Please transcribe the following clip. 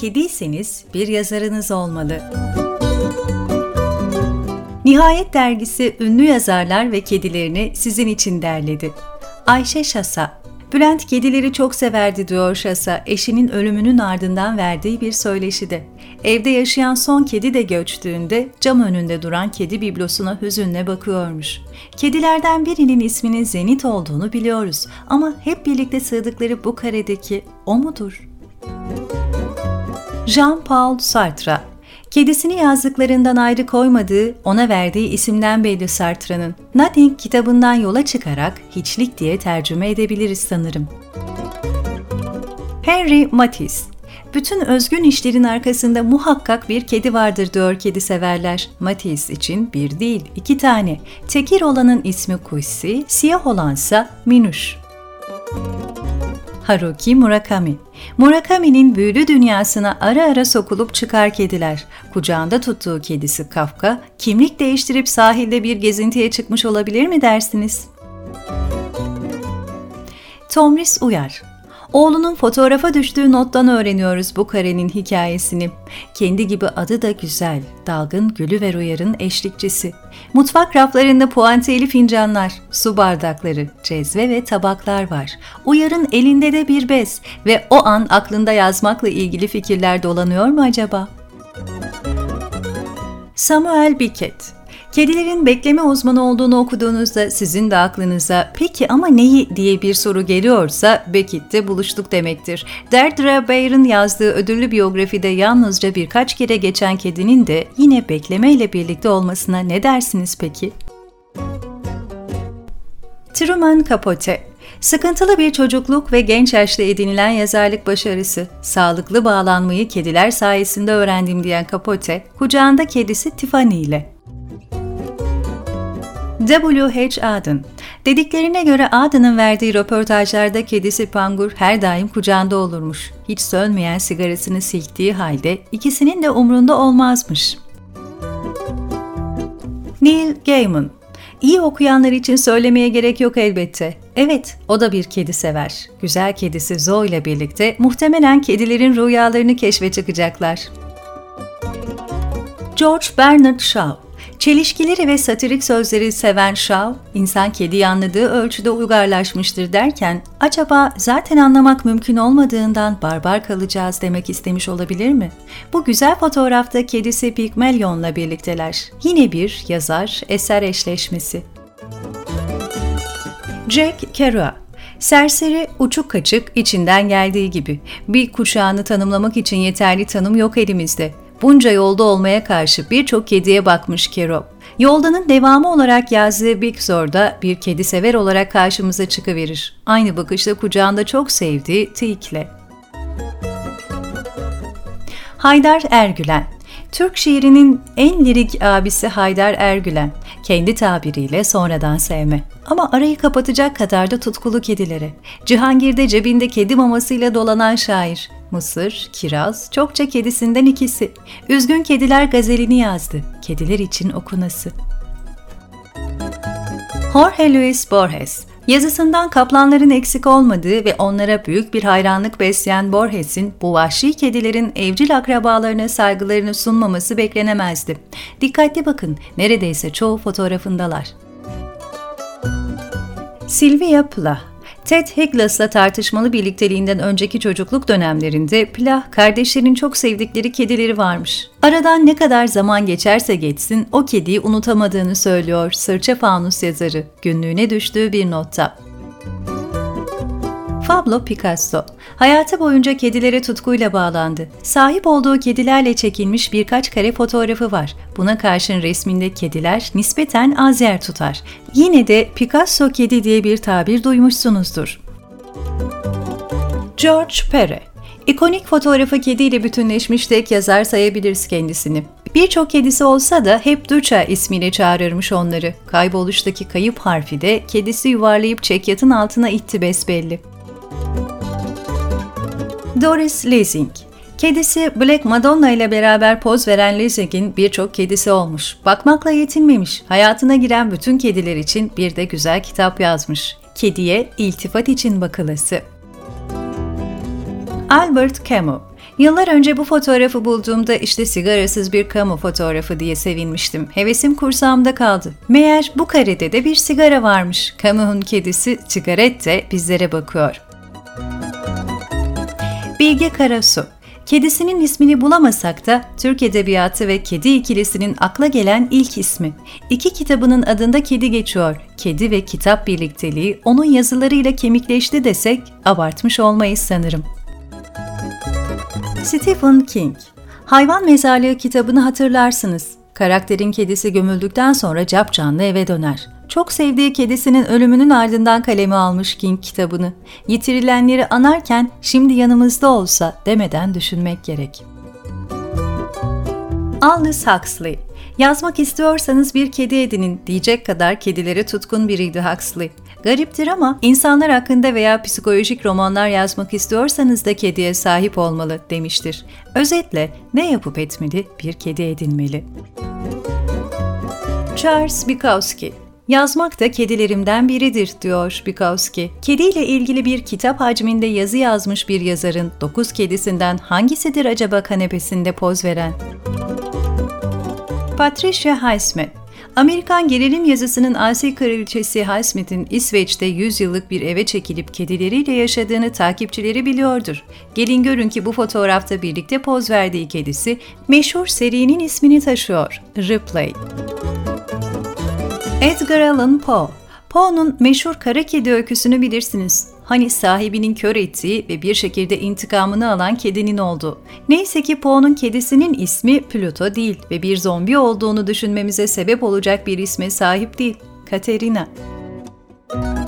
kediyseniz bir yazarınız olmalı. Nihayet dergisi ünlü yazarlar ve kedilerini sizin için derledi. Ayşe Şasa Bülent kedileri çok severdi diyor Şasa, eşinin ölümünün ardından verdiği bir söyleşide. Evde yaşayan son kedi de göçtüğünde cam önünde duran kedi biblosuna hüzünle bakıyormuş. Kedilerden birinin isminin Zenit olduğunu biliyoruz ama hep birlikte sığdıkları bu karedeki o mudur? Jean-Paul Sartre Kedisini yazdıklarından ayrı koymadığı, ona verdiği isimden belli Sartre'nin. Nothing kitabından yola çıkarak hiçlik diye tercüme edebiliriz sanırım. Henry Matisse bütün özgün işlerin arkasında muhakkak bir kedi vardır diyor kedi severler. Matisse için bir değil, iki tane. Tekir olanın ismi Kuysi, siyah olansa Minuş. Haruki Murakami. Murakami'nin büyülü dünyasına ara ara sokulup çıkar kediler. Kucağında tuttuğu kedisi Kafka, kimlik değiştirip sahilde bir gezintiye çıkmış olabilir mi dersiniz? Tomris Uyar Oğlunun fotoğrafa düştüğü nottan öğreniyoruz bu karenin hikayesini. Kendi gibi adı da güzel, dalgın Gülüver Uyar'ın eşlikçisi. Mutfak raflarında puantiyeli fincanlar, su bardakları, cezve ve tabaklar var. Uyar'ın elinde de bir bez ve o an aklında yazmakla ilgili fikirler dolanıyor mu acaba? Samuel Bicket Kedilerin bekleme uzmanı olduğunu okuduğunuzda sizin de aklınıza peki ama neyi diye bir soru geliyorsa Beckett'te buluştuk demektir. Deirdre Bayer'ın yazdığı ödüllü biyografide yalnızca birkaç kere geçen kedinin de yine beklemeyle birlikte olmasına ne dersiniz peki? Truman Capote Sıkıntılı bir çocukluk ve genç yaşta edinilen yazarlık başarısı, sağlıklı bağlanmayı kediler sayesinde öğrendim diyen Capote, kucağında kedisi Tiffany ile W.H. Aden Dediklerine göre Aden'ın verdiği röportajlarda kedisi Pangur her daim kucağında olurmuş. Hiç sönmeyen sigarasını silktiği halde ikisinin de umrunda olmazmış. Neil Gaiman İyi okuyanlar için söylemeye gerek yok elbette. Evet, o da bir kedi sever. Güzel kedisi Zoe ile birlikte muhtemelen kedilerin rüyalarını keşfe çıkacaklar. George Bernard Shaw Çelişkileri ve satirik sözleri seven Shaw, insan kediyi anladığı ölçüde uygarlaşmıştır derken, acaba zaten anlamak mümkün olmadığından barbar kalacağız demek istemiş olabilir mi? Bu güzel fotoğrafta kedisi Pygmalion'la birlikteler. Yine bir yazar eser eşleşmesi. Jack Kerouac Serseri, uçuk kaçık, içinden geldiği gibi. Bir kuşağını tanımlamak için yeterli tanım yok elimizde. Bunca yolda olmaya karşı birçok kediye bakmış Kero. Yoldanın devamı olarak yazdığı Big Zor'da bir kedi sever olarak karşımıza çıkıverir. Aynı bakışta kucağında çok sevdiği Tik'le. Haydar Ergülen Türk şiirinin en lirik abisi Haydar Ergülen, kendi tabiriyle sonradan sevme. Ama arayı kapatacak kadar da tutkulu kedilere. Cihangir'de cebinde kedi mamasıyla dolanan şair. Mısır, kiraz, çokça kedisinden ikisi. Üzgün Kediler gazelini yazdı. Kediler için okunası. Jorge Luis Borges Yazısından kaplanların eksik olmadığı ve onlara büyük bir hayranlık besleyen Borges'in bu vahşi kedilerin evcil akrabalarına saygılarını sunmaması beklenemezdi. Dikkatli bakın, neredeyse çoğu fotoğrafındalar. Sylvia Plath Ted Higlas'la tartışmalı birlikteliğinden önceki çocukluk dönemlerinde Plah, kardeşlerin çok sevdikleri kedileri varmış. Aradan ne kadar zaman geçerse geçsin o kediyi unutamadığını söylüyor Sırça Fanus yazarı günlüğüne düştüğü bir notta. Pablo Picasso Hayatı boyunca kedilere tutkuyla bağlandı. Sahip olduğu kedilerle çekilmiş birkaç kare fotoğrafı var. Buna karşın resminde kediler nispeten az yer tutar. Yine de Picasso kedi diye bir tabir duymuşsunuzdur. George Pere İkonik fotoğrafı kediyle bütünleşmiş tek yazar sayabiliriz kendisini. Birçok kedisi olsa da hep Duça ismiyle çağırırmış onları. Kayboluştaki kayıp harfi de kedisi yuvarlayıp çekyatın altına itti besbelli. Doris Lessing Kedisi Black Madonna ile beraber poz veren Lessing'in birçok kedisi olmuş. Bakmakla yetinmemiş. Hayatına giren bütün kediler için bir de güzel kitap yazmış. Kediye iltifat için bakılası. Albert Camus Yıllar önce bu fotoğrafı bulduğumda işte sigarasız bir kamu fotoğrafı diye sevinmiştim. Hevesim kursağımda kaldı. Meğer bu karede de bir sigara varmış. Kamu'nun kedisi Cigarette bizlere bakıyor. Bilge Karasu Kedisinin ismini bulamasak da Türk Edebiyatı ve Kedi ikilisinin akla gelen ilk ismi. İki kitabının adında kedi geçiyor. Kedi ve kitap birlikteliği onun yazılarıyla kemikleşti desek abartmış olmayız sanırım. Stephen King Hayvan Mezarlığı kitabını hatırlarsınız. Karakterin kedisi gömüldükten sonra cap canlı eve döner. Çok sevdiği kedisinin ölümünün ardından kaleme almış King kitabını. Yitirilenleri anarken şimdi yanımızda olsa demeden düşünmek gerek. Aldous Huxley Yazmak istiyorsanız bir kedi edinin diyecek kadar kedilere tutkun biriydi Huxley. Gariptir ama insanlar hakkında veya psikolojik romanlar yazmak istiyorsanız da kediye sahip olmalı demiştir. Özetle ne yapıp etmeli? Bir kedi edinmeli. Charles Bukowski Yazmak da kedilerimden biridir, diyor Bukowski. Kediyle ilgili bir kitap hacminde yazı yazmış bir yazarın dokuz kedisinden hangisidir acaba kanepesinde poz veren? Patricia Highsmith Amerikan gerilim yazısının asi kraliçesi Highsmith'in İsveç'te 100 yıllık bir eve çekilip kedileriyle yaşadığını takipçileri biliyordur. Gelin görün ki bu fotoğrafta birlikte poz verdiği kedisi meşhur serinin ismini taşıyor, Ripley. Edgar Allan Poe Poe'nun meşhur kara kedi öyküsünü bilirsiniz. Hani sahibinin kör ettiği ve bir şekilde intikamını alan kedinin olduğu. Neyse ki Poe'nun kedisinin ismi Pluto değil ve bir zombi olduğunu düşünmemize sebep olacak bir isme sahip değil. Katerina. Müzik